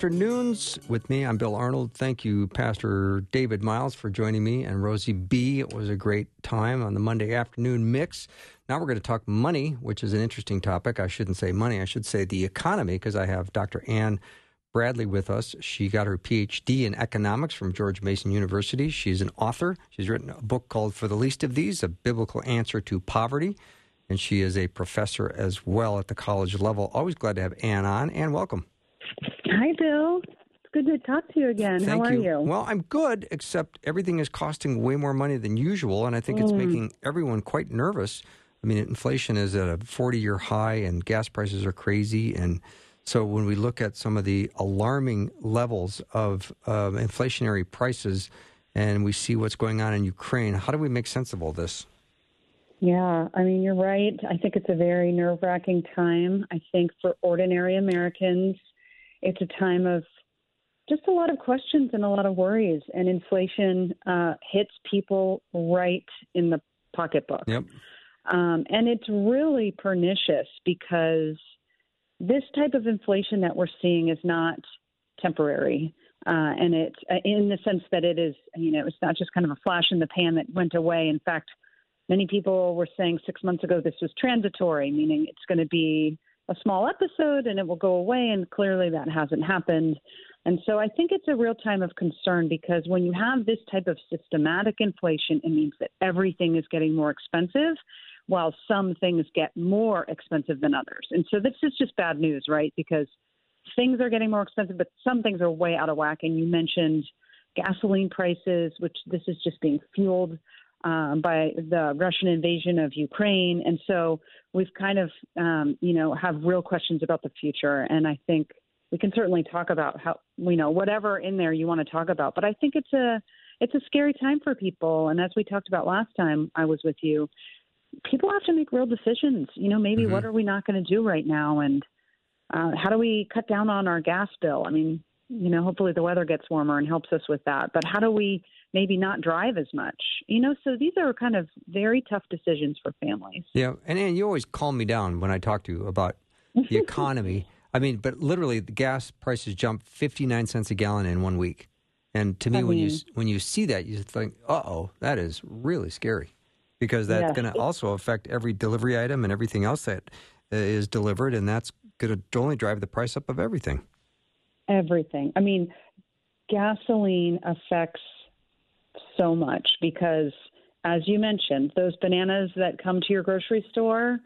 Afternoons with me. I'm Bill Arnold. Thank you, Pastor David Miles, for joining me and Rosie B. It was a great time on the Monday afternoon mix. Now we're going to talk money, which is an interesting topic. I shouldn't say money, I should say the economy, because I have Dr. Anne Bradley with us. She got her PhD in economics from George Mason University. She's an author. She's written a book called For the Least of These A Biblical Answer to Poverty. And she is a professor as well at the college level. Always glad to have Anne on. Anne, welcome. Hi, Bill. It's good to talk to you again. Thank How are you? Well, I'm good, except everything is costing way more money than usual, and I think Mm. it's making everyone quite nervous. I mean, inflation is at a 40 year high, and gas prices are crazy. And so, when we look at some of the alarming levels of uh, inflationary prices and we see what's going on in Ukraine, how do we make sense of all this? Yeah, I mean, you're right. I think it's a very nerve wracking time. I think for ordinary Americans, it's a time of just a lot of questions and a lot of worries. And inflation uh, hits people right in the pocketbook. Yep. Um, and it's really pernicious because this type of inflation that we're seeing is not temporary. Uh, and it's uh, in the sense that it is, you know, it's not just kind of a flash in the pan that went away. In fact, many people were saying six months ago this was transitory, meaning it's going to be a small episode and it will go away. And clearly that hasn't happened. And so I think it's a real time of concern because when you have this type of systematic inflation, it means that everything is getting more expensive while some things get more expensive than others. And so this is just bad news, right? Because things are getting more expensive, but some things are way out of whack. And you mentioned gasoline prices, which this is just being fueled um, by the Russian invasion of Ukraine. And so we've kind of, um, you know, have real questions about the future. And I think we can certainly talk about how, you know, whatever in there you want to talk about. But I think it's a, it's a scary time for people. And as we talked about last time I was with you, people have to make real decisions. You know, maybe Mhm. what are we not going to do right now? And uh, how do we cut down on our gas bill? I mean, you know, hopefully the weather gets warmer and helps us with that. But how do we maybe not drive as much? You know, so these are kind of very tough decisions for families. Yeah, and Anne, you always calm me down when I talk to you about the economy. I mean, but literally, the gas prices jumped fifty nine cents a gallon in one week, and to me, I when you when you see that, you think, "Uh oh, that is really scary," because that's Yeah. going to also affect every delivery item and everything else that uh, delivered, and that's going to only drive the price up of everything. Everything. I mean, gasoline affects so much because, as you mentioned, those bananas that come to your grocery store,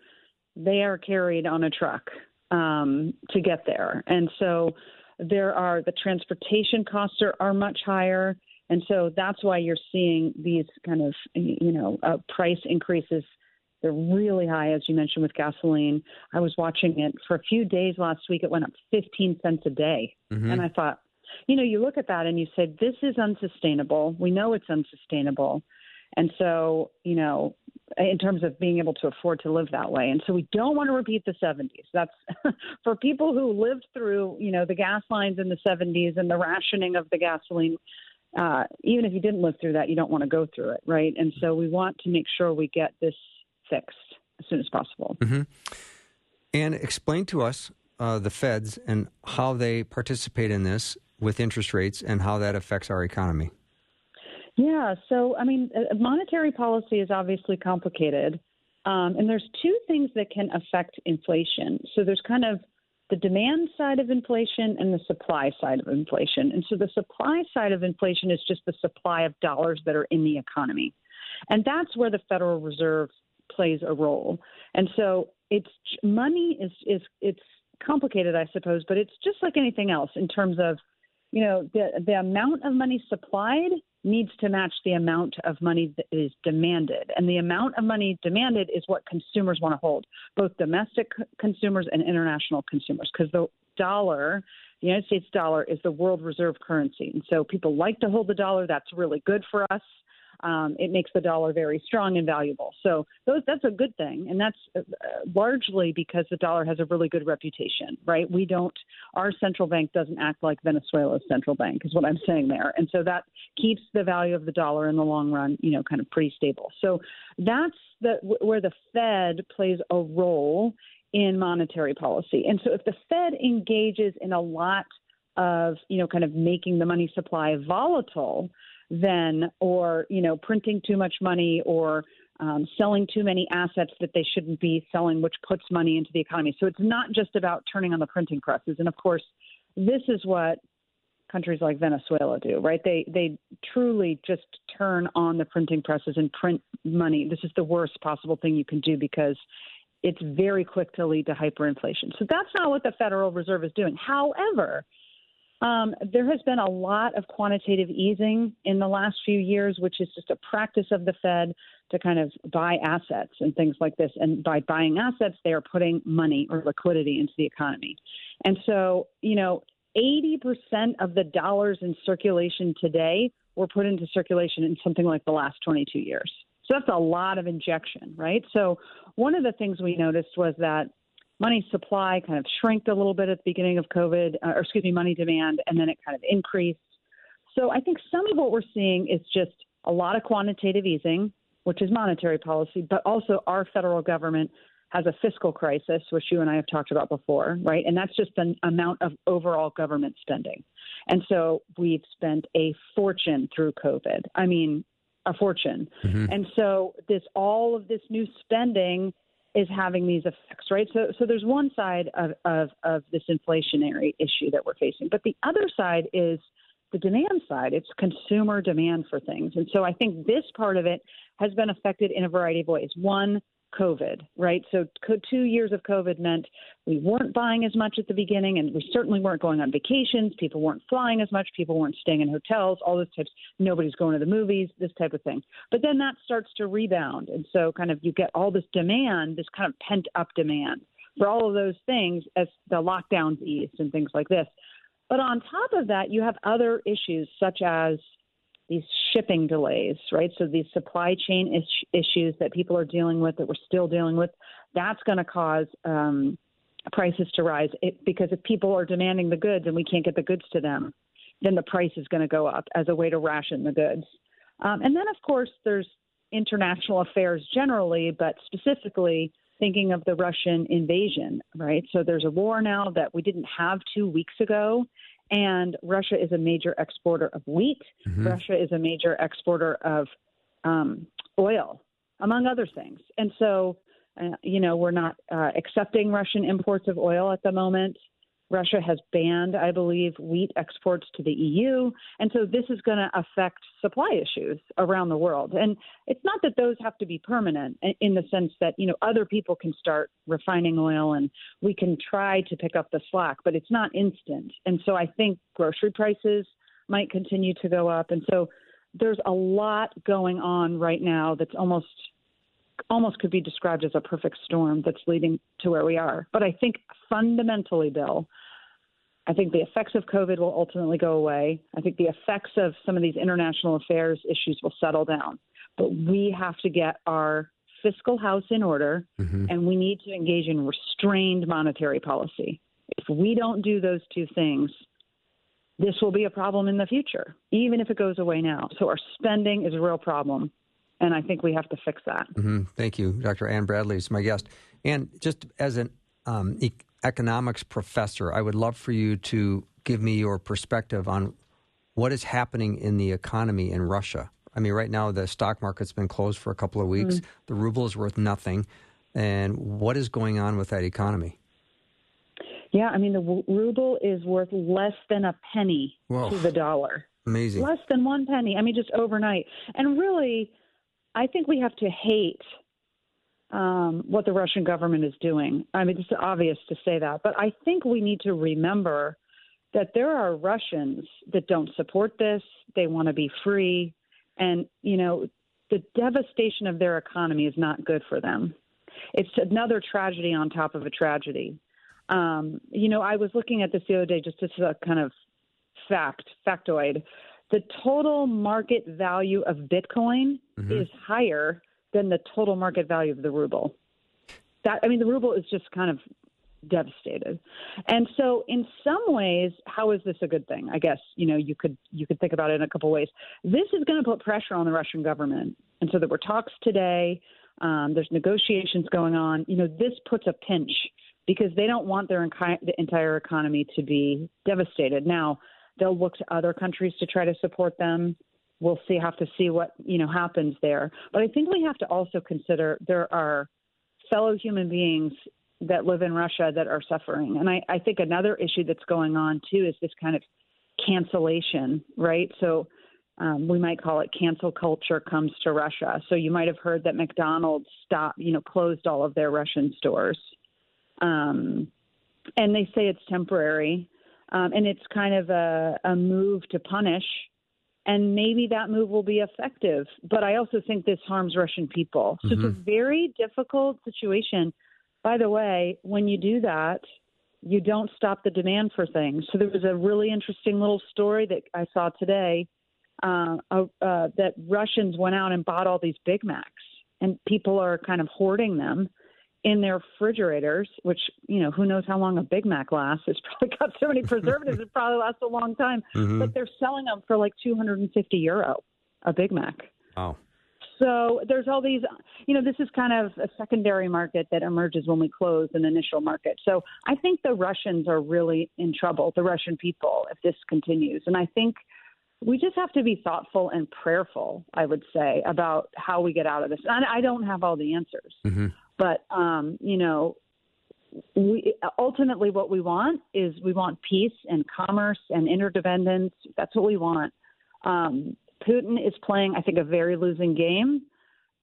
they are carried on a truck um, to get there. And so there are the transportation costs are, are much higher. And so that's why you're seeing these kind of, you know, uh, price increases. They're really high, as you mentioned, with gasoline. I was watching it for a few days last week. It went up 15 cents a day. Mhm. And I thought, you know, you look at that and you say, this is unsustainable. We know it's unsustainable. And so, you know, in terms of being able to afford to live that way. And so we don't want to repeat the 70s. That's for people who lived through, you know, the gas lines in the 70s and the rationing of the gasoline. Uh, even if you didn't live through that, you don't want to go through it, right? And so we want to make sure we get this fixed as soon as possible. hmm And explain to us uh, the feds and how they participate in this with interest rates and how that affects our economy. Yeah. So, I mean, uh, monetary policy is obviously complicated. Um, and there's two things that can affect inflation. So, there's kind of the demand side of inflation and the supply side of inflation. And so, the supply side of inflation is just the supply of dollars that are in the economy. And that's where the Federal Reserve plays a role. And so, it's money is, is it's complicated, I suppose, but it's just like anything else in terms of you know, the the amount of money supplied needs to match the amount of money that is demanded. And the amount of money demanded is what consumers want to hold, both domestic consumers and international consumers, because the dollar, the United States dollar, is the world reserve currency. And so people like to hold the dollar. That's really good for us um, it makes the dollar very strong and valuable. So those that's a good thing, and that's uh, largely because the dollar has a really good reputation, right? We don't, our central bank doesn't act like Venezuela's central bank, is what I'm saying there, and so that keeps the value of the dollar in the long run, you know, kind of pretty stable. So that's the where the Fed plays a role in monetary policy, and so if the Fed engages in a lot of you know kind of making the money supply volatile then, or you know, printing too much money or um, selling too many assets that they shouldn't be selling, which puts money into the economy. So it's not just about turning on the printing presses. And of course, this is what countries like Venezuela do, right? They they truly just turn on the printing presses and print money. This is the worst possible thing you can do because it's very quick to lead to hyperinflation. So that's not what the Federal Reserve is doing. However, um, there has been a lot of quantitative easing in the last few years, which is just a practice of the Fed to kind of buy assets and things like this. And by buying assets, they are putting money or liquidity into the economy. And so, you know, 80% of the dollars in circulation today were put into circulation in something like the last 22 years. So that's a lot of injection, right? So one of the things we noticed was that money supply kind of shrinked a little bit at the beginning of COVID, uh, or excuse me, money demand, and then it kind of increased. So I think some of what we're seeing is just a lot of quantitative easing, which is monetary policy, but also our federal government has a fiscal crisis, which you and I have talked about before, right? And that's just an amount of overall government spending. And so we've spent a fortune through COVID. I mean, a fortune. Mm-hmm. And so this all of this new spending is having these effects, right? So, so there's one side of, of, of this inflationary issue that we're facing, but the other side is the demand side. It's consumer demand for things. And so I think this part of it has been affected in a variety of ways. One, COVID, right? So two years of COVID meant we weren't buying as much at the beginning, and we certainly weren't going on vacations. People weren't flying as much. People weren't staying in hotels. All those types. Nobody's going to the movies. This type of thing. But then that starts to rebound, and so kind of you get all this demand, this kind of pent up demand for all of those things as the lockdowns ease and things like this. But on top of that, you have other issues such as these shipping delays, right? So these supply chain is- issues that people are dealing with, that we're still dealing with, that's going to cause um, prices to rise. It, because if people are demanding the goods and we can't get the goods to them, then the price is going to go up as a way to ration the goods. Um, and then, of course, there's international affairs generally, but specifically thinking of the Russian invasion, right? So there's a war now that we didn't have two weeks ago. And Russia is a major exporter of wheat. Mm-hmm. Russia is a major exporter of um, oil, among other things. And so, uh, you know, we're not uh, accepting Russian imports of oil at the moment. Russia has banned, I believe, wheat exports to the EU. And so this is going to affect supply issues around the world. And it's not that those have to be permanent in the sense that, you know, other people can start refining oil and we can try to pick up the slack, but it's not instant. And so I think grocery prices might continue to go up. And so there's a lot going on right now that's almost almost could be described as a perfect storm that's leading to where we are. But I think fundamentally, Bill, I think the effects of COVID will ultimately go away. I think the effects of some of these international affairs issues will settle down. But we have to get our fiscal house in order mm-hmm. and we need to engage in restrained monetary policy. If we don't do those two things, this will be a problem in the future, even if it goes away now. So our spending is a real problem and I think we have to fix that. Mm-hmm. Thank you, Dr. Anne Bradley is my guest. And just as an um, e- economics professor, I would love for you to give me your perspective on what is happening in the economy in Russia. I mean, right now the stock market's been closed for a couple of weeks. Mm-hmm. The ruble is worth nothing. And what is going on with that economy? Yeah, I mean, the ruble is worth less than a penny Whoa. to the dollar. Amazing. Less than one penny. I mean, just overnight. And really, I think we have to hate um, what the Russian government is doing. I mean, it's obvious to say that, but I think we need to remember that there are Russians that don't support this. They want to be free. And, you know, the devastation of their economy is not good for them. It's another tragedy on top of a tragedy. Um, you know, I was looking at this the other day just as a kind of fact, factoid. The total market value of Bitcoin mm-hmm. is higher than the total market value of the ruble. That I mean, the ruble is just kind of devastated. And so in some ways, how is this a good thing? I guess, you know, you could you could think about it in a couple ways. This is going to put pressure on the Russian government. And so there were talks today, um, there's negotiations going on. You know, this puts a pinch because they don't want their the entire economy to be devastated. Now, they'll look to other countries to try to support them. We'll see have to see what, you know, happens there. But I think we have to also consider there are fellow human beings that live in Russia that are suffering. And I, I think another issue that's going on too is this kind of cancellation, right? So um, we might call it cancel culture comes to Russia. So you might have heard that McDonald's stopped, you know, closed all of their Russian stores. Um, and they say it's temporary. Um, and it's kind of a, a move to punish. And maybe that move will be effective. But I also think this harms Russian people. So mm-hmm. it's a mm-hmm. very difficult situation by the way, when you do that, you don't stop the demand for things. So there was a really interesting little story that I saw today uh, uh, that Russians went out and bought all these Big Macs, and people are kind of hoarding them in their refrigerators. Which you know, who knows how long a Big Mac lasts? It's probably got so many preservatives; it probably lasts a long time. Mm-hmm. But they're selling them for like 250 euro a Big Mac. Wow. So there's all these, you know, this is kind of a secondary market that emerges when we close an initial market. So I think the Russians are really in trouble, the Russian people, if this continues. And I think we just have to be thoughtful and prayerful, I would say, about how we get out of this. And I don't have all the answers, mm-hmm. But, um, you know, we ultimately what we want is we want peace and commerce and interdependence. That's what we want. Um, Putin is playing, I think, a very losing game.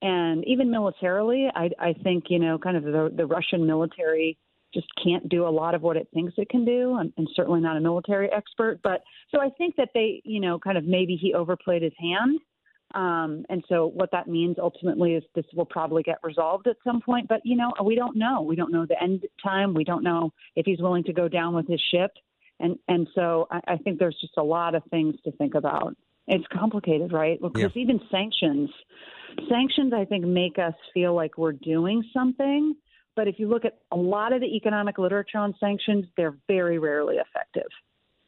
And even militarily, I, I think, you know, kind of the, the Russian military just can't do a lot of what it thinks it can do. I'm certainly not a military expert. But so I think that they, you know, kind of maybe he overplayed his hand. Um, and so what that means ultimately is this will probably get resolved at some point. But, you know, we don't know. We don't know the end time. We don't know if he's willing to go down with his ship. And, and so I, I think there's just a lot of things to think about. It's complicated, right? Because yeah. even sanctions, sanctions, I think, make us feel like we're doing something. But if you look at a lot of the economic literature on sanctions, they're very rarely effective,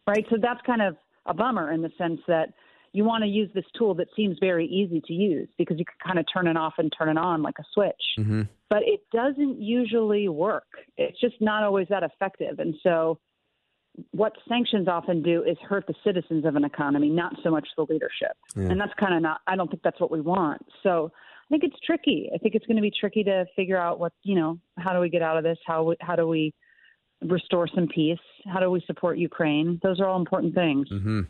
right? So that's kind of a bummer in the sense that you want to use this tool that seems very easy to use because you can kind of turn it off and turn it on like a switch. Mm-hmm. But it doesn't usually work. It's just not always that effective. And so what sanctions often do is hurt the citizens of an economy, not so much the leadership. Yeah. And that's kind of not, I don't think that's what we want. So I think it's tricky. I think it's going to be tricky to figure out what, you know, how do we get out of this? How, how do we restore some peace? How do we support Ukraine? Those are all important things. Mm-hmm.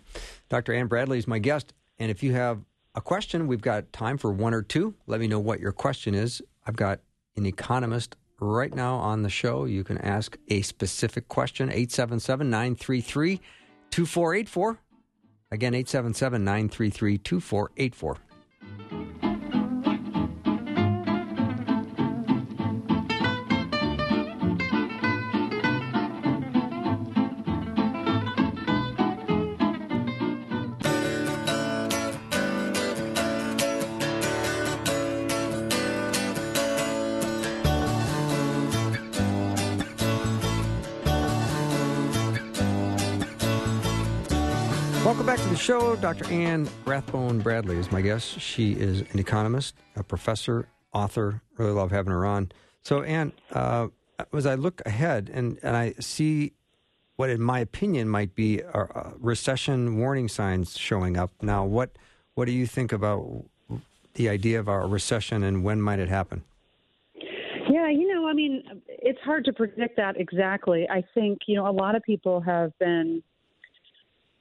Dr. Anne Bradley is my guest. And if you have a question, we've got time for one or two. Let me know what your question is. I've got an economist right now on the show. You can ask a specific question, 877 933 2484. Again, 877 933 2484. Welcome back to the show. Dr. Anne Rathbone Bradley is my guest. She is an economist, a professor, author. Really love having her on. So, Anne, uh, as I look ahead and, and I see what, in my opinion, might be uh, recession warning signs showing up now, what what do you think about the idea of a recession and when might it happen? Yeah, you know, I mean, it's hard to predict that exactly. I think, you know, a lot of people have been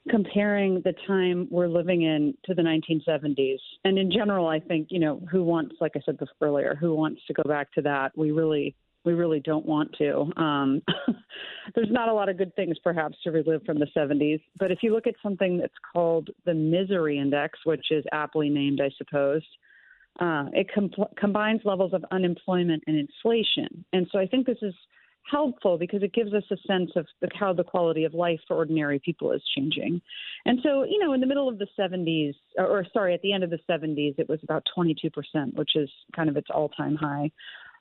comparing the time we're living in to the 1970s. And in general, I think, you know, who wants, like I said earlier, who wants to go back to that? We really we really don't want to. Um, there's not a lot of good things, perhaps, to relive from the 70s. But if you look at something that's called the Misery Index, which is aptly named, I suppose, uh, it com- combines levels of unemployment and inflation. And so I think this is helpful because it gives us a sense of the, how the quality of life for ordinary people is changing. And so, you know, in the middle of the 70s, or, or sorry, at the end of the 70s, it was about 22%, which is kind of its all time high.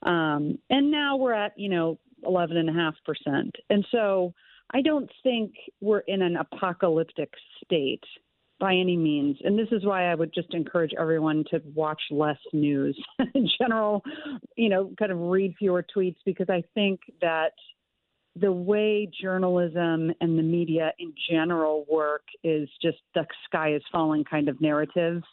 Um, and now we're at, you know, 11.5%. And so I don't think we're in an apocalyptic state by any means. And this is why I would just encourage everyone to watch less news in general, you know, kind of read fewer tweets because I think that the way journalism and the media in general work is just the sky is falling kind of narratives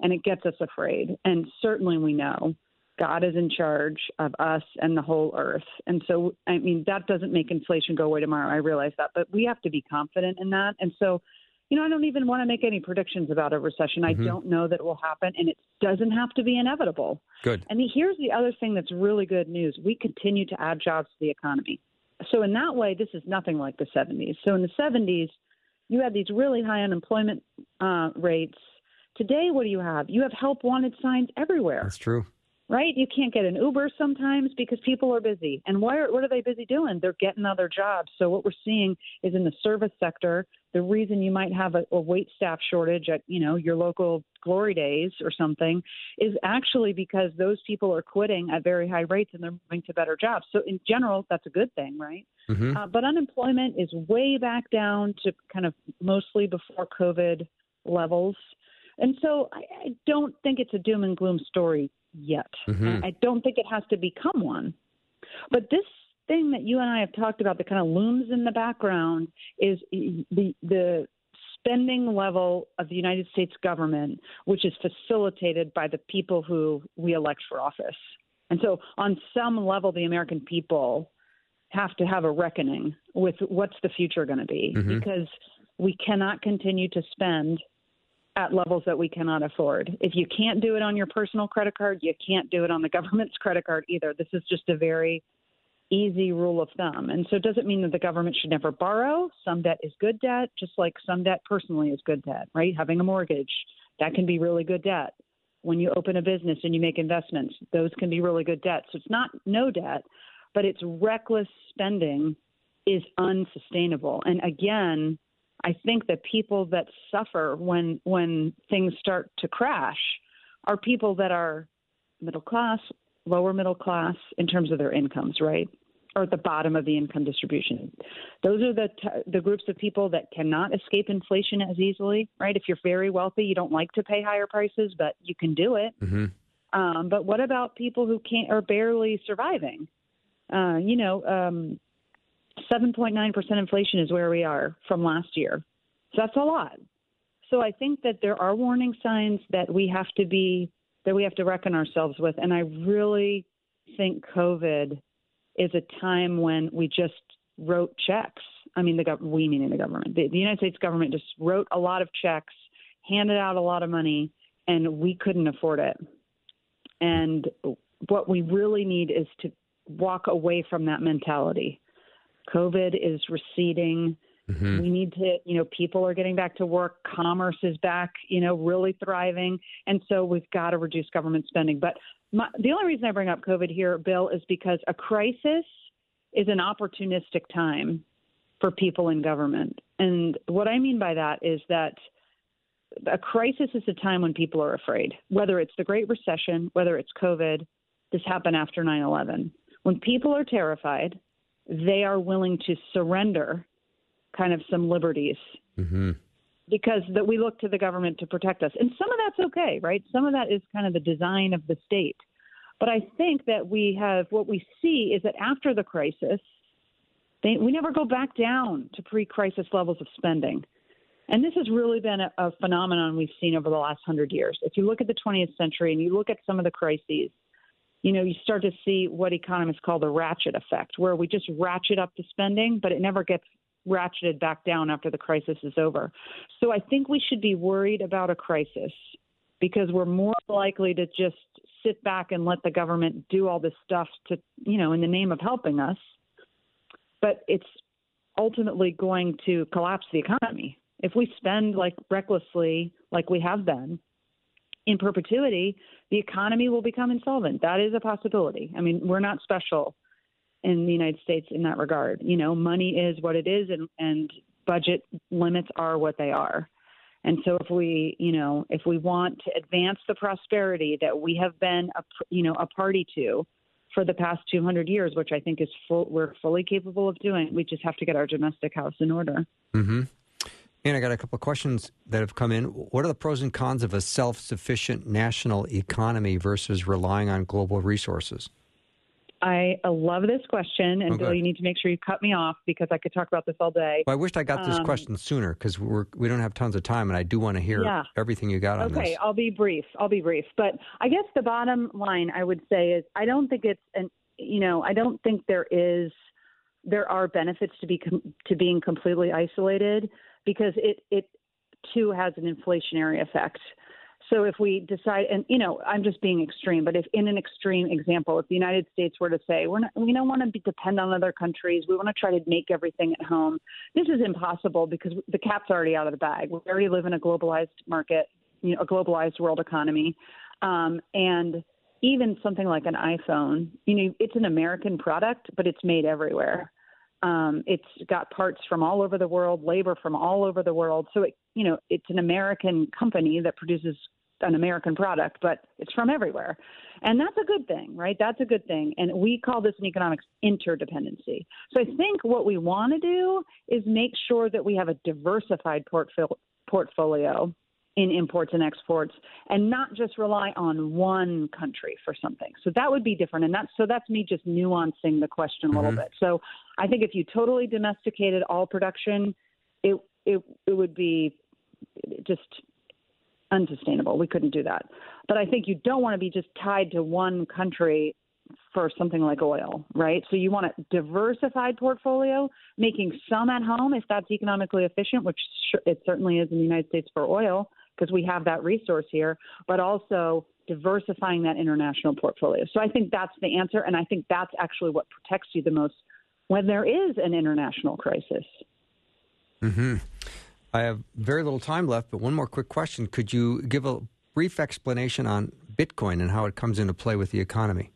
and it gets us afraid. And certainly we know God is in charge of us and the whole earth. And so, I mean, that doesn't make inflation go away tomorrow. I realize that, but we have to be confident in that. And so, you know, I don't even want to make any predictions about a recession. Mm-hmm. I don't know that it will happen, and it doesn't have to be inevitable. Good. And here's the other thing that's really good news we continue to add jobs to the economy. So, in that way, this is nothing like the 70s. So, in the 70s, you had these really high unemployment uh, rates. Today, what do you have? You have help wanted signs everywhere. That's true right? You can't get an Uber sometimes because people are busy. And why are, what are they busy doing? They're getting other jobs. So what we're seeing is in the service sector, the reason you might have a, a wait staff shortage at, you know, your local glory days or something is actually because those people are quitting at very high rates and they're moving to better jobs. So in general, that's a good thing, right? Mm-hmm. Uh, but unemployment is way back down to kind of mostly before COVID levels. And so I, I don't think it's a doom and gloom story yet. Mm-hmm. I don't think it has to become one. But this thing that you and I have talked about that kind of looms in the background is the the spending level of the United States government, which is facilitated by the people who we elect for office. And so, on some level, the American people have to have a reckoning with what's the future going to be mm-hmm. because we cannot continue to spend at levels that we cannot afford. If you can't do it on your personal credit card, you can't do it on the government's credit card either. This is just a very easy rule of thumb. And so it doesn't mean that the government should never borrow. Some debt is good debt, just like some debt personally is good debt, right? Having a mortgage, that can be really good debt. When you open a business and you make investments, those can be really good debt. So it's not no debt, but it's reckless spending is unsustainable. And again, I think the people that suffer when when things start to crash are people that are middle class, lower middle class in terms of their incomes, right? Or at the bottom of the income distribution. Those are the t- the groups of people that cannot escape inflation as easily, right? If you're very wealthy, you don't like to pay higher prices, but you can do it. Mm-hmm. Um, but what about people who can't are barely surviving? Uh, you know, um, 7.9% inflation is where we are from last year. So that's a lot. So I think that there are warning signs that we have to be that we have to reckon ourselves with and I really think COVID is a time when we just wrote checks. I mean the gov- we meaning the government. The, the United States government just wrote a lot of checks, handed out a lot of money and we couldn't afford it. And what we really need is to walk away from that mentality COVID is receding. Mm-hmm. We need to, you know, people are getting back to work. Commerce is back, you know, really thriving. And so we've got to reduce government spending. But my, the only reason I bring up COVID here, Bill, is because a crisis is an opportunistic time for people in government. And what I mean by that is that a crisis is a time when people are afraid, whether it's the Great Recession, whether it's COVID, this happened after 9 11. When people are terrified, they are willing to surrender kind of some liberties mm-hmm. because that we look to the government to protect us. And some of that's okay, right? Some of that is kind of the design of the state. But I think that we have what we see is that after the crisis, they, we never go back down to pre crisis levels of spending. And this has really been a, a phenomenon we've seen over the last hundred years. If you look at the 20th century and you look at some of the crises, you know, you start to see what economists call the ratchet effect, where we just ratchet up the spending, but it never gets ratcheted back down after the crisis is over. So I think we should be worried about a crisis because we're more likely to just sit back and let the government do all this stuff to, you know, in the name of helping us. But it's ultimately going to collapse the economy. If we spend like recklessly, like we have been, in perpetuity, the economy will become insolvent. That is a possibility. I mean, we're not special in the United States in that regard. You know, money is what it is, and, and budget limits are what they are. And so, if we, you know, if we want to advance the prosperity that we have been, a, you know, a party to for the past 200 years, which I think is full, we're fully capable of doing, we just have to get our domestic house in order. Mm-hmm. And I got a couple of questions that have come in. What are the pros and cons of a self sufficient national economy versus relying on global resources? I love this question, and okay. Bill, you need to make sure you cut me off because I could talk about this all day. Well, I wished I got this um, question sooner because we're we don't have tons of time, and I do want to hear yeah. everything you got on okay, this. Okay, I'll be brief. I'll be brief, but I guess the bottom line I would say is I don't think it's an you know I don't think there is there are benefits to be com- to being completely isolated because it it too has an inflationary effect. So if we decide, and you know, I'm just being extreme, but if in an extreme example, if the United States were to say we're not, we don't want to be depend on other countries, we want to try to make everything at home. This is impossible because the cat's already out of the bag. We already live in a globalized market, you know, a globalized world economy, um, and even something like an iPhone, you know, it's an American product, but it's made everywhere. Um, it's got parts from all over the world, labor from all over the world. So it, you know, it's an American company that produces an American product, but it's from everywhere. And that's a good thing, right? That's a good thing. And we call this in economics interdependency. So I think what we want to do is make sure that we have a diversified portfolio portfolio in imports and exports and not just rely on one country for something. So that would be different and that's so that's me just nuancing the question a little mm-hmm. bit. So I think if you totally domesticated all production, it it it would be just unsustainable. We couldn't do that. But I think you don't want to be just tied to one country for something like oil, right? So you want a diversified portfolio, making some at home if that's economically efficient, which it certainly is in the United States for oil, because we have that resource here, but also diversifying that international portfolio. So I think that's the answer, and I think that's actually what protects you the most when there is an international crisis. Hmm. I have very little time left, but one more quick question: Could you give a brief explanation on Bitcoin and how it comes into play with the economy?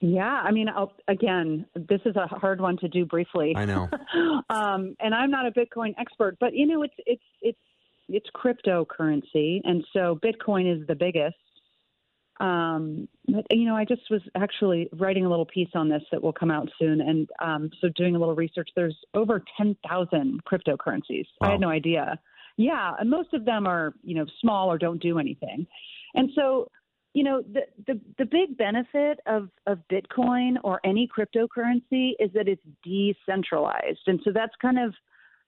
Yeah, I mean, I'll, again, this is a hard one to do briefly. I know, um, and I'm not a Bitcoin expert, but you know, it's it's it's it's cryptocurrency, and so Bitcoin is the biggest. Um, but you know, I just was actually writing a little piece on this that will come out soon, and um, so doing a little research. There's over ten thousand cryptocurrencies. Wow. I had no idea. Yeah, and most of them are you know small or don't do anything, and so you know the the, the big benefit of of Bitcoin or any cryptocurrency is that it's decentralized, and so that's kind of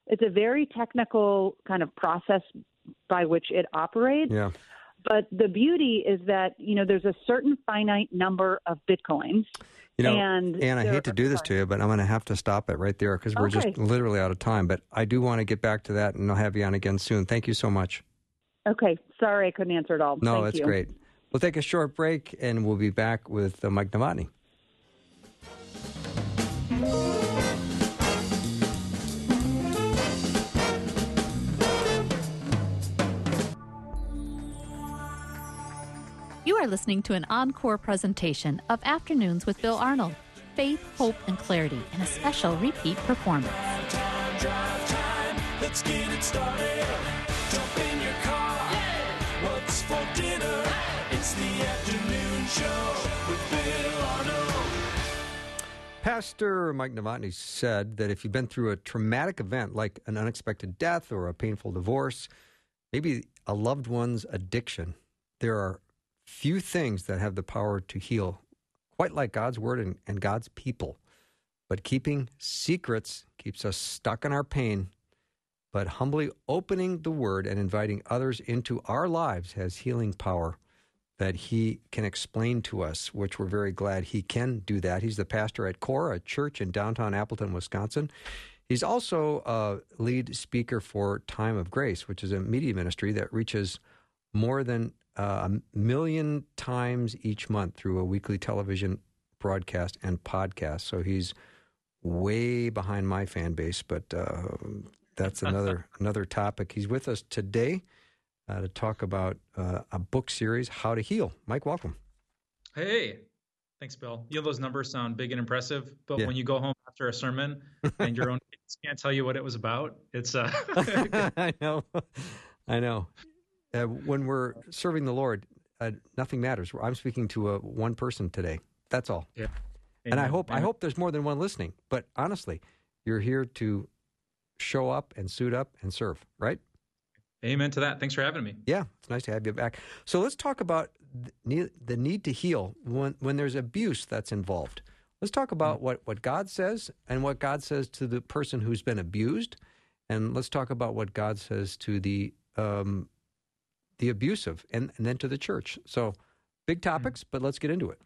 it's a very technical kind of process by which it operates. Yeah. But the beauty is that you know there's a certain finite number of bitcoins. You know, and, and I hate to do this to you, but I'm going to have to stop it right there because we're okay. just literally out of time. But I do want to get back to that, and I'll have you on again soon. Thank you so much. Okay, sorry I couldn't answer it all. No, Thank that's you. great. We'll take a short break, and we'll be back with uh, Mike Novotny. You are listening to an encore presentation of Afternoons with Bill Arnold Faith, Hope, and Clarity in a special repeat performance. Time, drive time. Let's get it started. Jump in your car. Yeah. What's for dinner? It's the afternoon show with Bill Arnold. Pastor Mike Novotny said that if you've been through a traumatic event like an unexpected death or a painful divorce, maybe a loved one's addiction, there are few things that have the power to heal, quite like God's word and, and God's people. But keeping secrets keeps us stuck in our pain. But humbly opening the word and inviting others into our lives has healing power that he can explain to us, which we're very glad he can do that. He's the pastor at Core, a church in downtown Appleton, Wisconsin. He's also a lead speaker for Time of Grace, which is a media ministry that reaches more than uh, a million times each month through a weekly television broadcast and podcast. So he's way behind my fan base, but uh, that's another another topic. He's with us today uh, to talk about uh, a book series, How to Heal. Mike, welcome. Hey, thanks, Bill. You know those numbers sound big and impressive, but yeah. when you go home after a sermon and your own kids can't tell you what it was about, it's. Uh... I know, I know. Uh, when we're serving the Lord, uh, nothing matters. I'm speaking to a one person today. That's all. Yeah. And I hope Amen. I hope there's more than one listening. But honestly, you're here to show up and suit up and serve, right? Amen to that. Thanks for having me. Yeah, it's nice to have you back. So let's talk about the need to heal when when there's abuse that's involved. Let's talk about what, what God says and what God says to the person who's been abused, and let's talk about what God says to the um, the abusive, and, and then to the church. So big mm-hmm. topics, but let's get into it.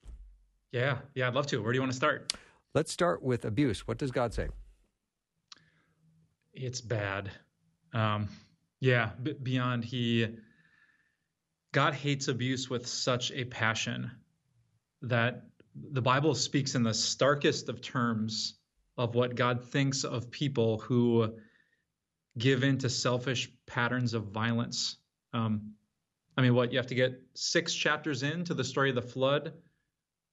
Yeah, yeah, I'd love to. Where do you want to start? Let's start with abuse. What does God say? It's bad. Um, yeah, b- beyond he, God hates abuse with such a passion that the Bible speaks in the starkest of terms of what God thinks of people who give in to selfish patterns of violence. Um, I mean, what you have to get six chapters into the story of the flood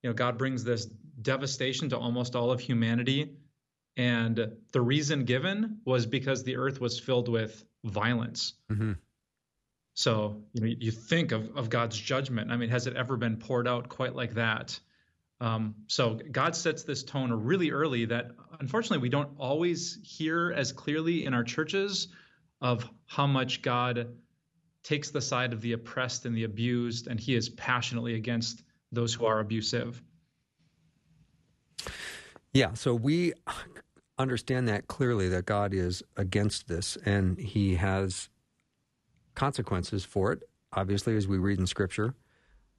you know, God brings this devastation to almost all of humanity. And the reason given was because the earth was filled with violence. Mm-hmm. So, you know, you think of, of God's judgment. I mean, has it ever been poured out quite like that? Um, so God sets this tone really early that unfortunately we don't always hear as clearly in our churches of how much God takes the side of the oppressed and the abused, and he is passionately against those who are abusive. Yeah, so we understand that clearly that God is against this and he has consequences for it, obviously, as we read in Scripture.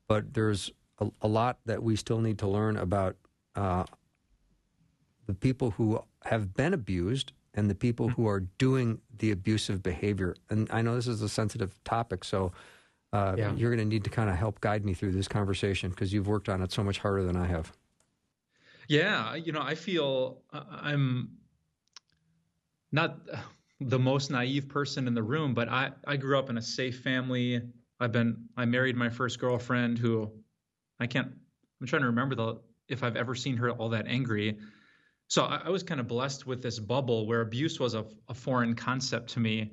But there's a, a lot that we still need to learn about uh, the people who have been abused and the people who are doing the abusive behavior. And I know this is a sensitive topic, so uh, yeah. you're going to need to kind of help guide me through this conversation because you've worked on it so much harder than I have. Yeah, you know, I feel uh, I'm not the most naive person in the room, but I, I grew up in a safe family. I've been I married my first girlfriend who I can't I'm trying to remember the if I've ever seen her all that angry. So I, I was kind of blessed with this bubble where abuse was a, a foreign concept to me.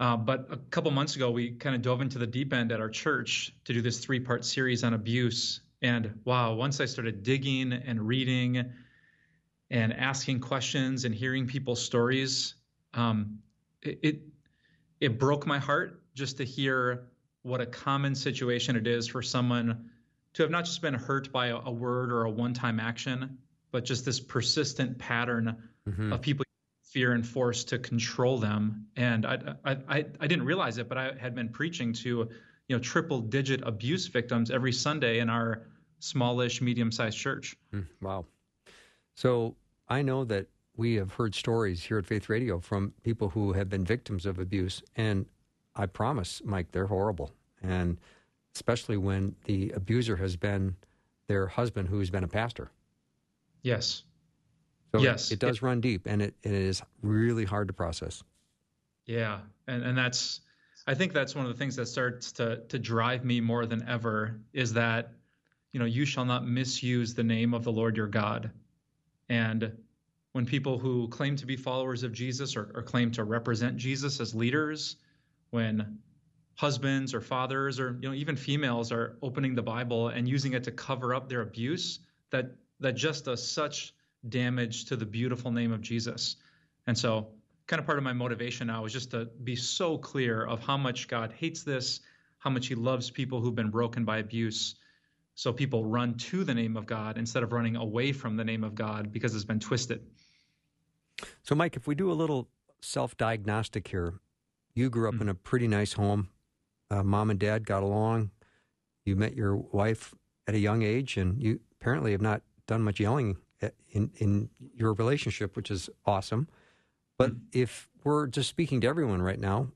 Uh, but a couple months ago, we kind of dove into the deep end at our church to do this three part series on abuse. And wow, once I started digging and reading and asking questions and hearing people's stories, um, it, it, it broke my heart just to hear what a common situation it is for someone to have not just been hurt by a, a word or a one time action, but just this persistent pattern mm-hmm. of people fear and force to control them. And I, I, I, I didn't realize it, but I had been preaching to, you know, triple digit abuse victims every Sunday in our smallish, medium sized church. Mm, wow. So I know that we have heard stories here at Faith Radio from people who have been victims of abuse. And I promise, Mike, they're horrible. And especially when the abuser has been their husband who's been a pastor. Yes. So yes, it, it does it, run deep, and it, and it is really hard to process. Yeah, and and that's I think that's one of the things that starts to to drive me more than ever is that you know you shall not misuse the name of the Lord your God, and when people who claim to be followers of Jesus or, or claim to represent Jesus as leaders, when husbands or fathers or you know even females are opening the Bible and using it to cover up their abuse, that that just does such damage to the beautiful name of Jesus. And so, kind of part of my motivation now is just to be so clear of how much God hates this, how much He loves people who've been broken by abuse. So people run to the name of God instead of running away from the name of God because it's been twisted. So, Mike, if we do a little self diagnostic here, you grew up mm-hmm. in a pretty nice home. Uh, mom and dad got along. You met your wife at a young age, and you apparently have not done much yelling in in your relationship, which is awesome. But mm-hmm. if we're just speaking to everyone right now,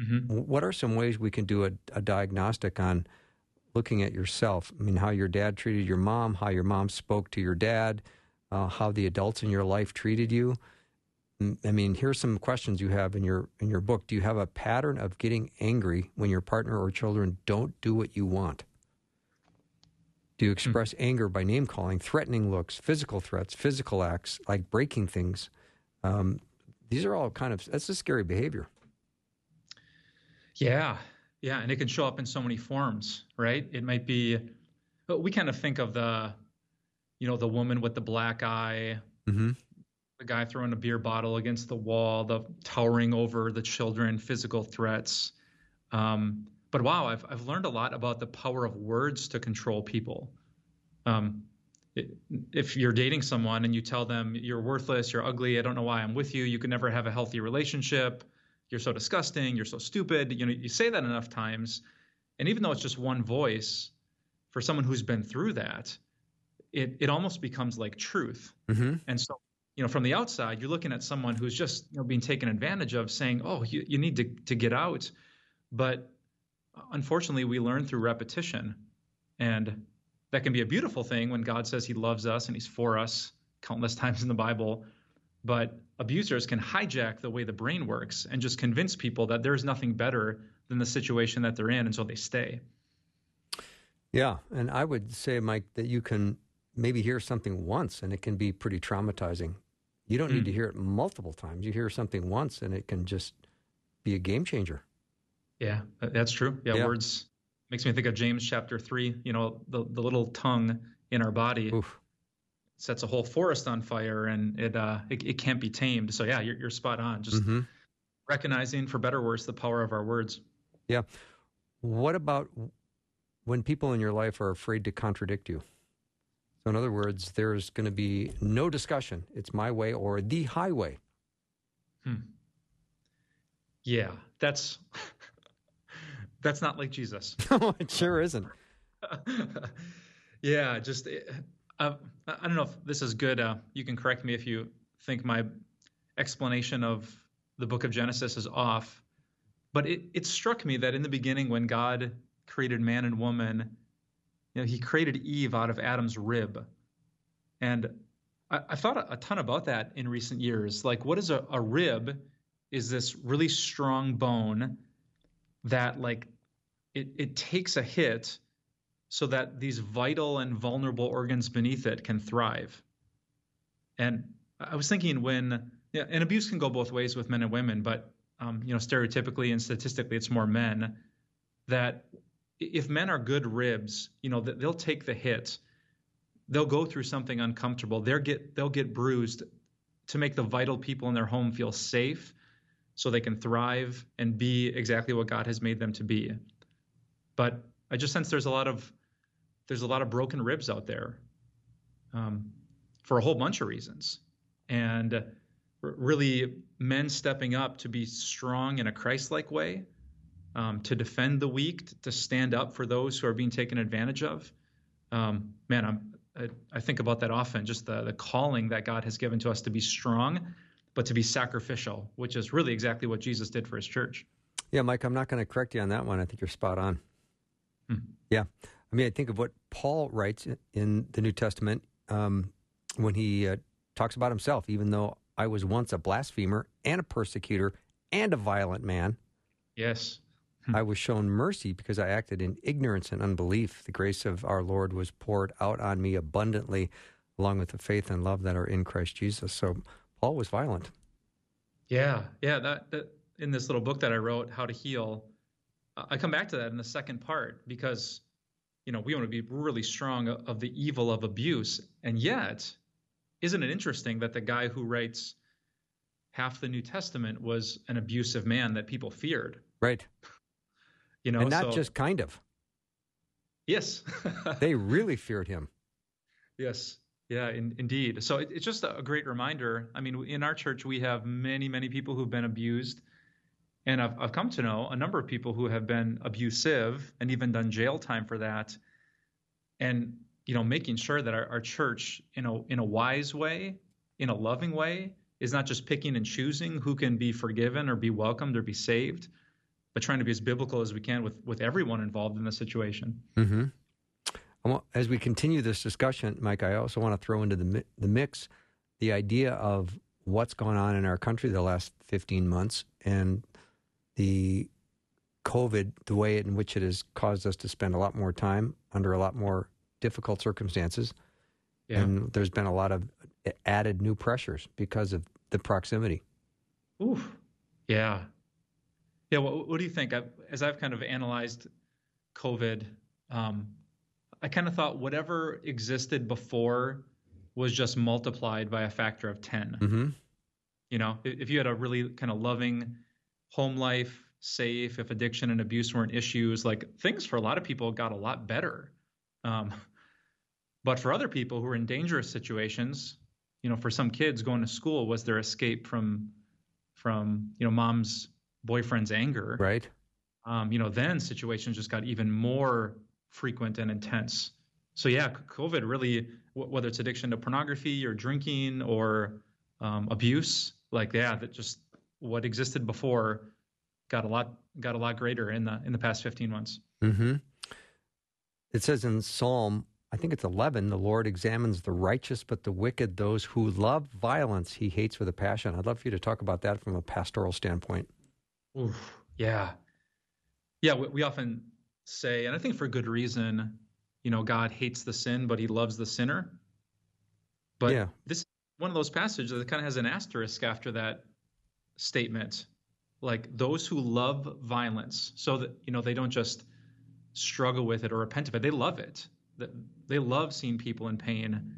Mm-hmm. What are some ways we can do a, a diagnostic on looking at yourself? I mean, how your dad treated your mom, how your mom spoke to your dad, uh, how the adults in your life treated you. I mean, here's some questions you have in your in your book. Do you have a pattern of getting angry when your partner or children don't do what you want? Do you express mm-hmm. anger by name calling, threatening looks, physical threats, physical acts like breaking things? Um, these are all kind of that's a scary behavior. Yeah, yeah, and it can show up in so many forms, right? It might be, we kind of think of the, you know, the woman with the black eye, mm-hmm the guy throwing a beer bottle against the wall, the towering over the children, physical threats. Um, but wow, I've I've learned a lot about the power of words to control people. Um, if you're dating someone and you tell them you're worthless, you're ugly, I don't know why I'm with you, you can never have a healthy relationship, you're so disgusting, you're so stupid. You know, you say that enough times, and even though it's just one voice, for someone who's been through that, it it almost becomes like truth. Mm-hmm. And so you know, from the outside, you're looking at someone who's just you know, being taken advantage of, saying, "Oh, you, you need to to get out," but unfortunately, we learn through repetition, and that can be a beautiful thing when God says He loves us and He's for us countless times in the Bible. But abusers can hijack the way the brain works and just convince people that there's nothing better than the situation that they're in, and so they stay. Yeah, and I would say, Mike, that you can maybe hear something once and it can be pretty traumatizing you don't mm. need to hmm. hear it multiple times. You hear something once and it can just be a game changer. Yeah, that's true. Yeah, yeah. words makes me think of James chapter 3, you know, the the little tongue in our body Oof. sets a whole forest on fire and it uh it, it can't be tamed. So yeah, you're you're spot on. Just mm-hmm. recognizing for better or worse the power of our words. Yeah. What about when people in your life are afraid to contradict you? So, in other words, there's going to be no discussion. It's my way or the highway. Hmm. Yeah, that's that's not like Jesus. no, it sure isn't. yeah, just uh, I don't know if this is good. Uh, you can correct me if you think my explanation of the book of Genesis is off. But it, it struck me that in the beginning, when God created man and woman, you know, he created Eve out of Adam's rib. And I, have thought a ton about that in recent years. Like, what is a, a rib? Is this really strong bone that, like, it, it takes a hit so that these vital and vulnerable organs beneath it can thrive. And I was thinking when, yeah, and abuse can go both ways with men and women, but um, you know, stereotypically and statistically, it's more men. That if men are good ribs, you know, they'll take the hit. They'll go through something uncomfortable. They'll get they'll get bruised to make the vital people in their home feel safe so they can thrive and be exactly what God has made them to be. But I just sense there's a lot of there's a lot of broken ribs out there um, for a whole bunch of reasons, and really men stepping up to be strong in a Christ-like way um, to defend the weak, to stand up for those who are being taken advantage of. Um, man, I'm, I, I, think about that often, just the, the calling that God has given to us to be strong, but to be sacrificial, which is really exactly what Jesus did for his church. Yeah, Mike, I'm not going to correct you on that one. I think you're spot on. Hmm. Yeah. I mean, I think of what Paul writes in the New Testament um, when he uh, talks about himself, even though I was once a blasphemer and a persecutor and a violent man. Yes. Hmm. I was shown mercy because I acted in ignorance and unbelief. The grace of our Lord was poured out on me abundantly, along with the faith and love that are in Christ Jesus. So Paul was violent. Yeah, yeah. That, that in this little book that I wrote, How to Heal, I come back to that in the second part because you know we want to be really strong of the evil of abuse, and yet, isn't it interesting that the guy who writes half the New Testament was an abusive man that people feared? Right. You know, and not so, just kind of. Yes, they really feared him. Yes, yeah, in, indeed. So it, it's just a great reminder. I mean, in our church, we have many, many people who've been abused, and I've I've come to know a number of people who have been abusive and even done jail time for that. And you know, making sure that our, our church, in a in a wise way, in a loving way, is not just picking and choosing who can be forgiven or be welcomed or be saved but trying to be as biblical as we can with with everyone involved in the situation. Mm-hmm. As we continue this discussion, Mike, I also want to throw into the the mix the idea of what's gone on in our country the last 15 months and the COVID, the way in which it has caused us to spend a lot more time under a lot more difficult circumstances. Yeah. And there's been a lot of added new pressures because of the proximity. Ooh, yeah. Yeah. What, what do you think? I've, as I've kind of analyzed COVID, um, I kind of thought whatever existed before was just multiplied by a factor of 10. Mm-hmm. You know, if you had a really kind of loving home life, safe, if addiction and abuse weren't issues, like things for a lot of people got a lot better. Um, but for other people who were in dangerous situations, you know, for some kids going to school was their escape from from you know mom's boyfriend's anger. Right. Um, you know, then situations just got even more frequent and intense. So yeah, COVID really, whether it's addiction to pornography or drinking or um, abuse, like yeah, that just what existed before got a lot got a lot greater in the in the past 15 months. Mm-hmm. It says in Psalm, I think it's 11, the Lord examines the righteous, but the wicked, those who love violence, he hates with a passion. I'd love for you to talk about that from a pastoral standpoint. Oof, yeah. Yeah, we, we often say, and I think for good reason, you know, God hates the sin, but he loves the sinner. But yeah. this one of those passages that kind of has an asterisk after that statement like those who love violence so that you know they don't just struggle with it or repent of it they love it. They love seeing people in pain.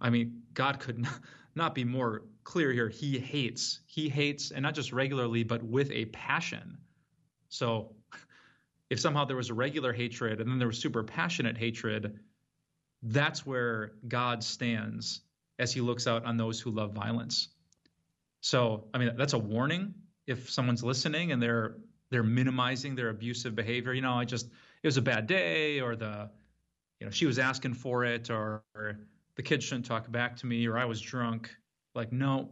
I mean god could not be more clear here. He hates he hates and not just regularly but with a passion. So if somehow there was a regular hatred and then there was super passionate hatred that's where god stands as he looks out on those who love violence so i mean that's a warning if someone's listening and they're they're minimizing their abusive behavior. You know i just it was a bad day or the you know she was asking for it or, or the kid shouldn't talk back to me or i was drunk. Like no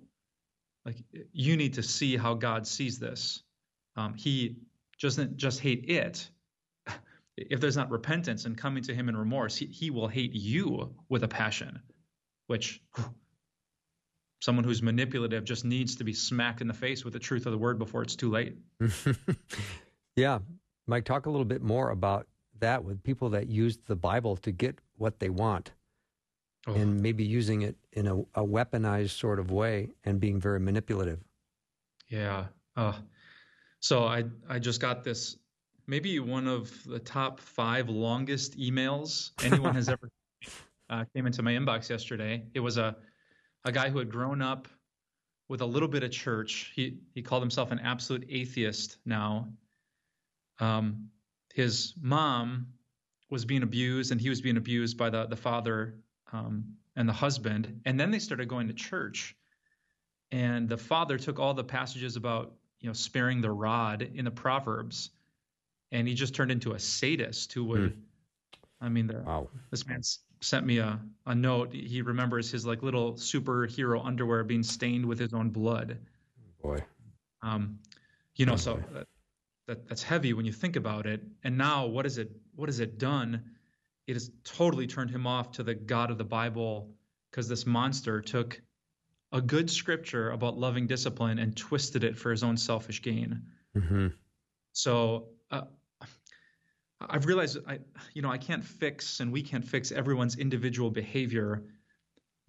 like you need to see how god sees this. Um, he doesn't just hate it. If there's not repentance and coming to him in remorse he, he will hate you with a passion which someone who's manipulative just needs to be smacked in the face with the truth of the word before it's too late. yeah. Mike, talk a little bit more about that with people that use the Bible to get what they want oh. and maybe using it in a, a, weaponized sort of way and being very manipulative. Yeah. Uh, so I, I just got this, maybe one of the top five longest emails anyone has ever uh, came into my inbox yesterday. It was a, a guy who had grown up with a little bit of church. He he called himself an absolute atheist now. Um, his mom was being abused, and he was being abused by the the father um, and the husband. And then they started going to church, and the father took all the passages about you know sparing the rod in the Proverbs, and he just turned into a sadist who would. Mm. I mean, the, wow. this man's sent me a, a note. He remembers his like little superhero underwear being stained with his own blood. Boy. Um, you know, oh, so that, that, that's heavy when you think about it. And now, what is it? What has it done? It has totally turned him off to the God of the Bible because this monster took a good scripture about loving discipline and twisted it for his own selfish gain. Mm-hmm. So I've realized I, you know, I can't fix and we can't fix everyone's individual behavior,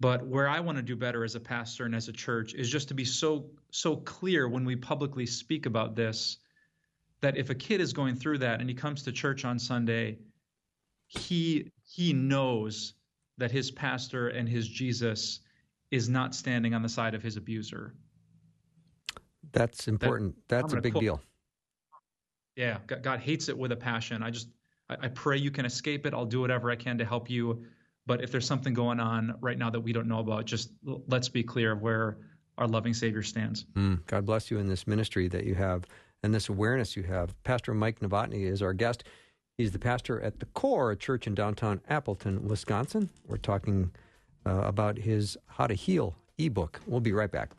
but where I want to do better as a pastor and as a church is just to be so so clear when we publicly speak about this that if a kid is going through that and he comes to church on Sunday, he he knows that his pastor and his Jesus is not standing on the side of his abuser. That's important. That, That's a big deal. Yeah, God hates it with a passion. I just I pray you can escape it. I'll do whatever I can to help you. But if there's something going on right now that we don't know about, just let's be clear of where our loving Savior stands. Mm, God bless you in this ministry that you have and this awareness you have. Pastor Mike Novotny is our guest. He's the pastor at the Core, a church in downtown Appleton, Wisconsin. We're talking uh, about his How to Heal ebook. We'll be right back.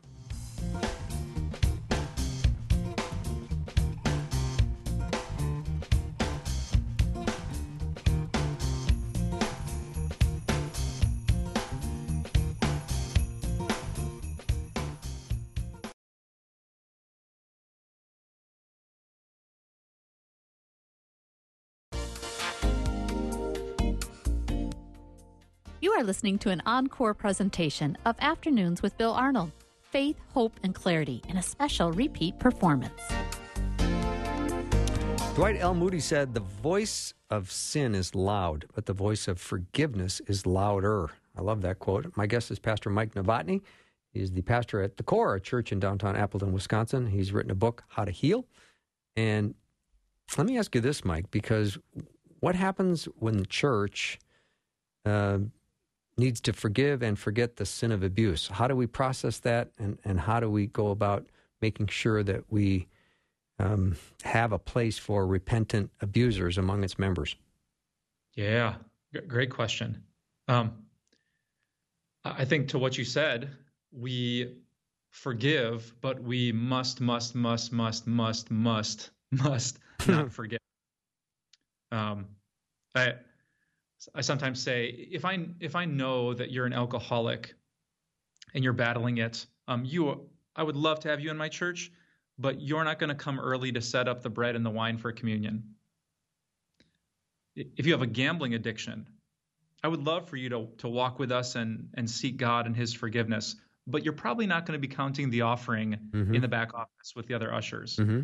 Listening to an encore presentation of Afternoons with Bill Arnold Faith, Hope, and Clarity in a special repeat performance. Dwight L. Moody said, The voice of sin is loud, but the voice of forgiveness is louder. I love that quote. My guest is Pastor Mike Novotny. He's the pastor at the Core, a church in downtown Appleton, Wisconsin. He's written a book, How to Heal. And let me ask you this, Mike, because what happens when the church uh, needs to forgive and forget the sin of abuse? How do we process that, and, and how do we go about making sure that we um, have a place for repentant abusers among its members? Yeah, great question. Um, I think to what you said, we forgive, but we must, must, must, must, must, must, must not forget. Um, I I sometimes say if I if I know that you're an alcoholic and you're battling it, um, you I would love to have you in my church, but you're not going to come early to set up the bread and the wine for communion. If you have a gambling addiction, I would love for you to to walk with us and and seek God and His forgiveness, but you're probably not going to be counting the offering mm-hmm. in the back office with the other ushers. Mm-hmm.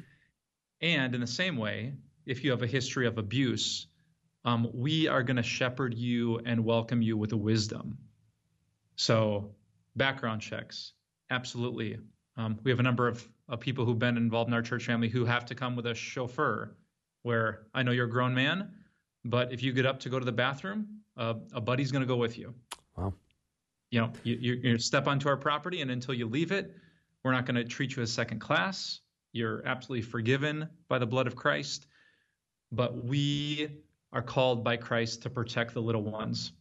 And in the same way, if you have a history of abuse, um, we are going to shepherd you and welcome you with wisdom. So, background checks, absolutely. Um, we have a number of, of people who've been involved in our church family who have to come with a chauffeur, where I know you're a grown man, but if you get up to go to the bathroom, uh, a buddy's going to go with you. Wow. You know, you, you, you step onto our property, and until you leave it, we're not going to treat you as second class. You're absolutely forgiven by the blood of Christ. But we are called by Christ to protect the little ones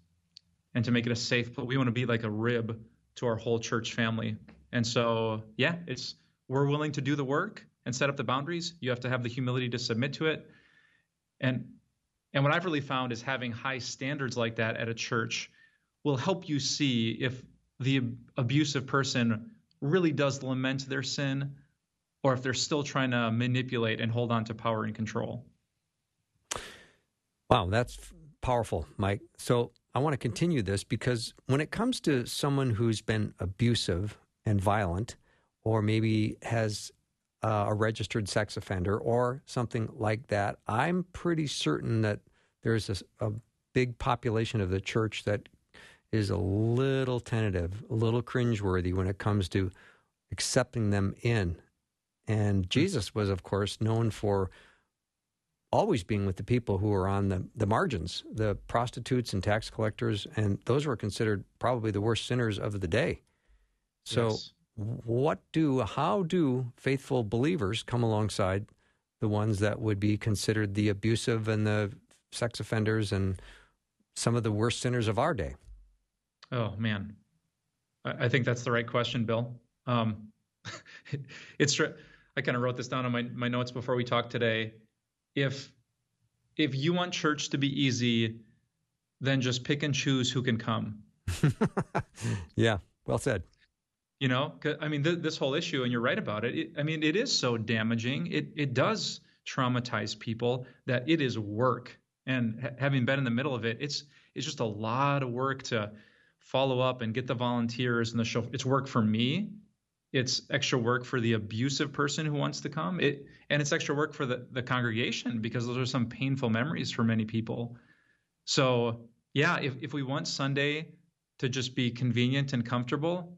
and to make it a safe place. We want to be like a rib to our whole church family. And so, yeah, it's we're willing to do the work and set up the boundaries. You have to have the humility to submit to it. And and what I've really found is having high standards like that at a church will help you see if the abusive person really does lament their sin or if they're still trying to manipulate and hold on to power and control. Wow, that's powerful, Mike. So I want to continue this because when it comes to someone who's been abusive and violent, or maybe has uh, a registered sex offender or something like that, I'm pretty certain that there's a, a big population of the church that is a little tentative, a little cringeworthy when it comes to accepting them in. And Jesus was, of course, known for always being with the people who are on the, the margins, the prostitutes and tax collectors, and those were considered probably the worst sinners of the day. So, yes. what do, how do faithful believers come alongside the ones that would be considered the abusive and the sex offenders and some of the worst sinners of our day? Oh, man. I, I think that's the right question, Bill. Um, it's, I kind of wrote this down on my, my notes before we talked today if if you want church to be easy, then just pick and choose who can come. yeah, well said. You know, I mean, th- this whole issue, and you're right about it, it. I mean, it is so damaging. It it does traumatize people that it is work. And ha- having been in the middle of it, it's it's just a lot of work to follow up and get the volunteers and the show. It's work for me it's extra work for the abusive person who wants to come. It and it's extra work for the, the congregation because those are some painful memories for many people. So yeah if, if we want sunday to just be convenient and comfortable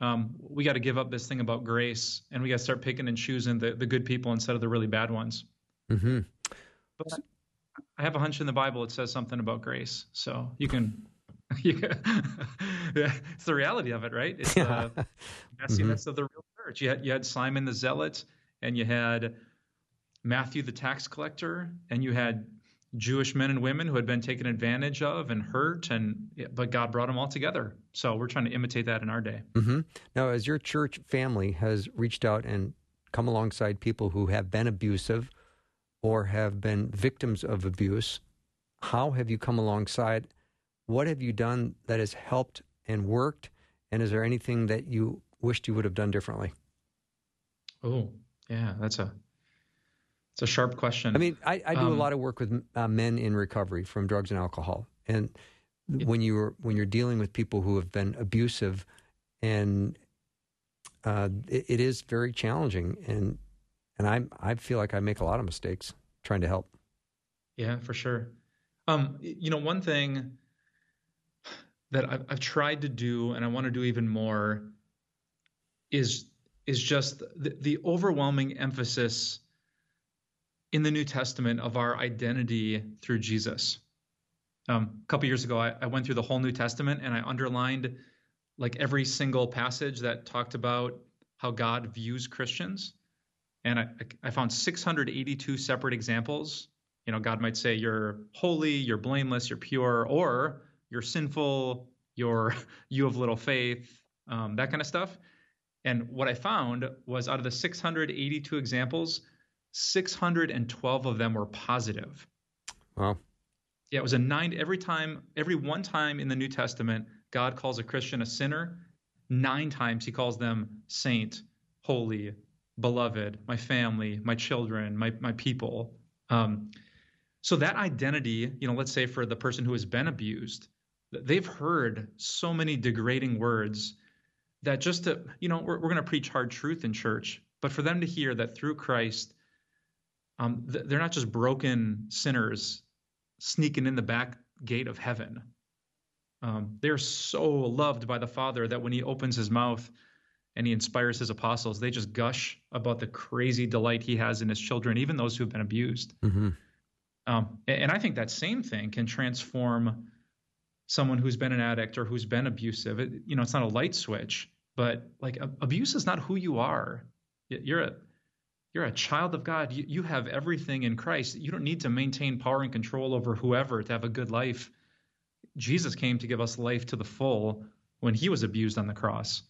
um, we got to give up this thing about grace and we got to start picking and choosing the, the good people instead of the really bad ones. Mm-hmm. but i have a hunch in the bible it says something about grace. So you can yeah. it's the reality of it, right? It's the messiness mm-hmm. of the real church. You had you had Simon the Zealot, and you had Matthew the tax collector, and you had Jewish men and women who had been taken advantage of and hurt, and but God brought them all together. So we're trying to imitate that in our day. Mm-hmm. Now, as your church family has reached out and come alongside people who have been abusive or have been victims of abuse, how have you come alongside what have you done that has helped and worked? And is there anything that you wished you would have done differently? Oh, yeah, that's a it's a sharp question. I mean, I, I do um, a lot of work with uh, men in recovery from drugs and alcohol, and yeah. when you're when you're dealing with people who have been abusive, and uh, it, it is very challenging. And and I I feel like I make a lot of mistakes trying to help. Yeah, for sure. Um, you know, one thing that I've, I've tried to do, and I want to do even more, is is just the, the overwhelming emphasis in the New Testament of our identity through Jesus. Um, a couple years ago, I, I went through the whole New Testament and I underlined like every single passage that talked about how God views Christians. And I, I found 682 separate examples. You know, God might say, You're holy, you're blameless, you're pure, or you're sinful, you're you have little faith, um, that kind of stuff. And what I found was out of the 682 examples, 612 of them were positive. Wow. Yeah, it was a nine every time, every one time in the New Testament, God calls a Christian a sinner. Nine times he calls them saint, holy, beloved, my family, my children, my my people. Um, so that identity, you know, let's say for the person who has been abused, they've heard so many degrading words that just to, you know, we're, we're going to preach hard truth in church, but for them to hear that through Christ, um, th- they're not just broken sinners sneaking in the back gate of heaven. Um, they're so loved by the Father that when He opens His mouth and He inspires His apostles, they just gush about the crazy delight He has in His children, even those who've been abused. Mm-hmm. Um, and I think that same thing can transform someone who's been an addict or who's been abusive. It, you know, it's not a light switch, but like abuse is not who you are. You're a you're a child of God. You, you have everything in Christ. You don't need to maintain power and control over whoever to have a good life. Jesus came to give us life to the full when he was abused on the cross.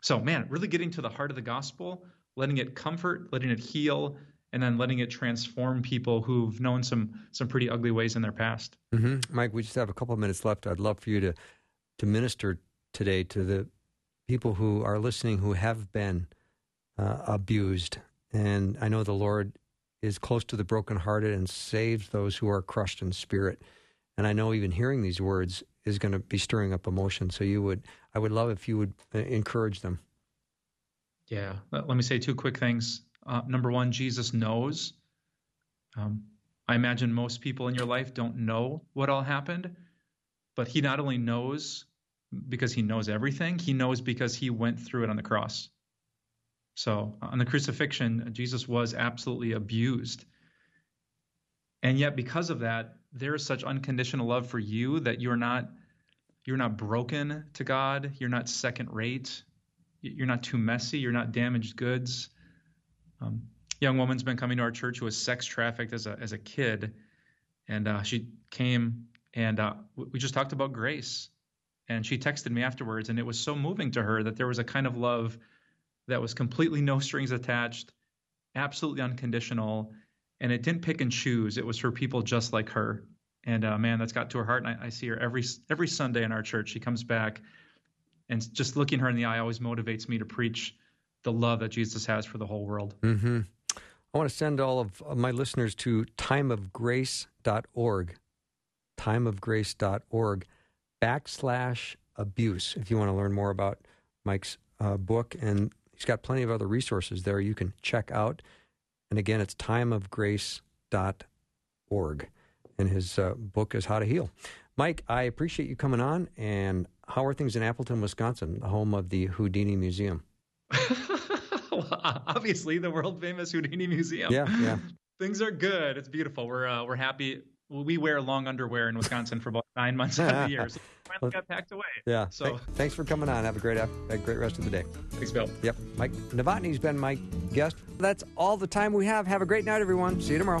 So, man, really getting to the heart of the gospel, letting it comfort, letting it heal, and then letting it transform people who've known some some pretty ugly ways in their past. Mm-hmm. Mike, we just have a couple of minutes left. I'd love for you to to minister today to the people who are listening who have been uh, abused. And I know the Lord is close to the brokenhearted and saves those who are crushed in spirit. And I know even hearing these words is going to be stirring up emotion. So you would, I would love if you would uh, encourage them. Yeah. Let me say two quick things. Uh, number one, Jesus knows. Um, I imagine most people in your life don't know what all happened, but he not only knows because he knows everything, he knows because he went through it on the cross. So on the crucifixion, Jesus was absolutely abused. And yet because of that, there is such unconditional love for you that you're not you're not broken to God, you're not second rate, you're not too messy, you're not damaged goods. Um, young woman's been coming to our church who was sex trafficked as a as a kid, and uh, she came and uh, we just talked about grace and she texted me afterwards, and it was so moving to her that there was a kind of love that was completely no strings attached, absolutely unconditional, and it didn't pick and choose. It was for people just like her. And uh, man, that's got to her heart. And I, I see her every every Sunday in our church. She comes back, and just looking her in the eye always motivates me to preach the love that Jesus has for the whole world. Mm-hmm. I want to send all of my listeners to timeofgrace.org. Timeofgrace.org backslash abuse if you want to learn more about Mike's uh, book. And he's got plenty of other resources there you can check out. And again, it's timeofgrace.org. And his uh, book is How to Heal. Mike, I appreciate you coming on. And how are things in Appleton, Wisconsin, the home of the Houdini Museum? well, obviously, the world famous Houdini Museum. Yeah, yeah. Things are good. It's beautiful. We're uh, we're happy we wear long underwear in Wisconsin for about nine months out of the year. So finally got packed away. Yeah. So thanks for coming on. Have a great have a great rest of the day. Thanks, Bill. Yep. Mike Novotny's been my guest. That's all the time we have. Have a great night, everyone. See you tomorrow.